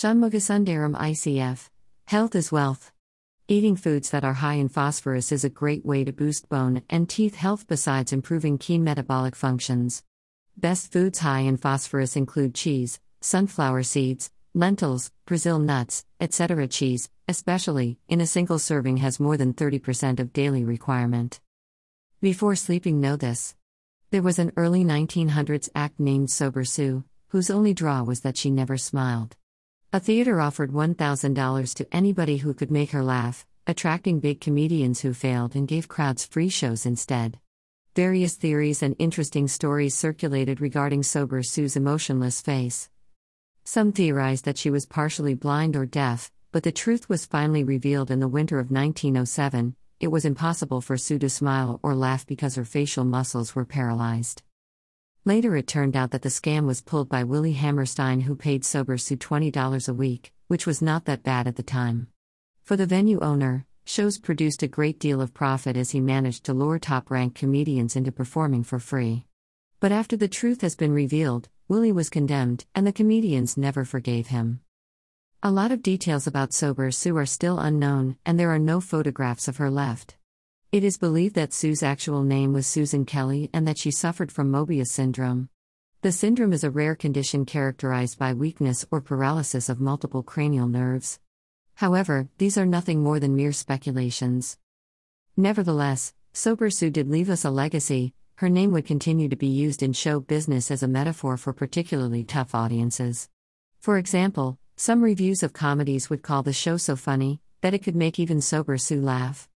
Shanmugasundaram ICF. Health is wealth. Eating foods that are high in phosphorus is a great way to boost bone and teeth health besides improving key metabolic functions. Best foods high in phosphorus include cheese, sunflower seeds, lentils, Brazil nuts, etc. Cheese, especially, in a single serving has more than 30% of daily requirement. Before sleeping, know this. There was an early 1900s act named Sober Sue, whose only draw was that she never smiled. A theater offered $1,000 to anybody who could make her laugh, attracting big comedians who failed and gave crowds free shows instead. Various theories and interesting stories circulated regarding Sober Sue's emotionless face. Some theorized that she was partially blind or deaf, but the truth was finally revealed in the winter of 1907. It was impossible for Sue to smile or laugh because her facial muscles were paralyzed. Later, it turned out that the scam was pulled by Willie Hammerstein, who paid Sober Sue $20 a week, which was not that bad at the time. For the venue owner, shows produced a great deal of profit as he managed to lure top ranked comedians into performing for free. But after the truth has been revealed, Willie was condemned, and the comedians never forgave him. A lot of details about Sober Sue are still unknown, and there are no photographs of her left. It is believed that Sue's actual name was Susan Kelly and that she suffered from Mobius syndrome. The syndrome is a rare condition characterized by weakness or paralysis of multiple cranial nerves. However, these are nothing more than mere speculations. Nevertheless, Sober Sue did leave us a legacy, her name would continue to be used in show business as a metaphor for particularly tough audiences. For example, some reviews of comedies would call the show so funny that it could make even Sober Sue laugh.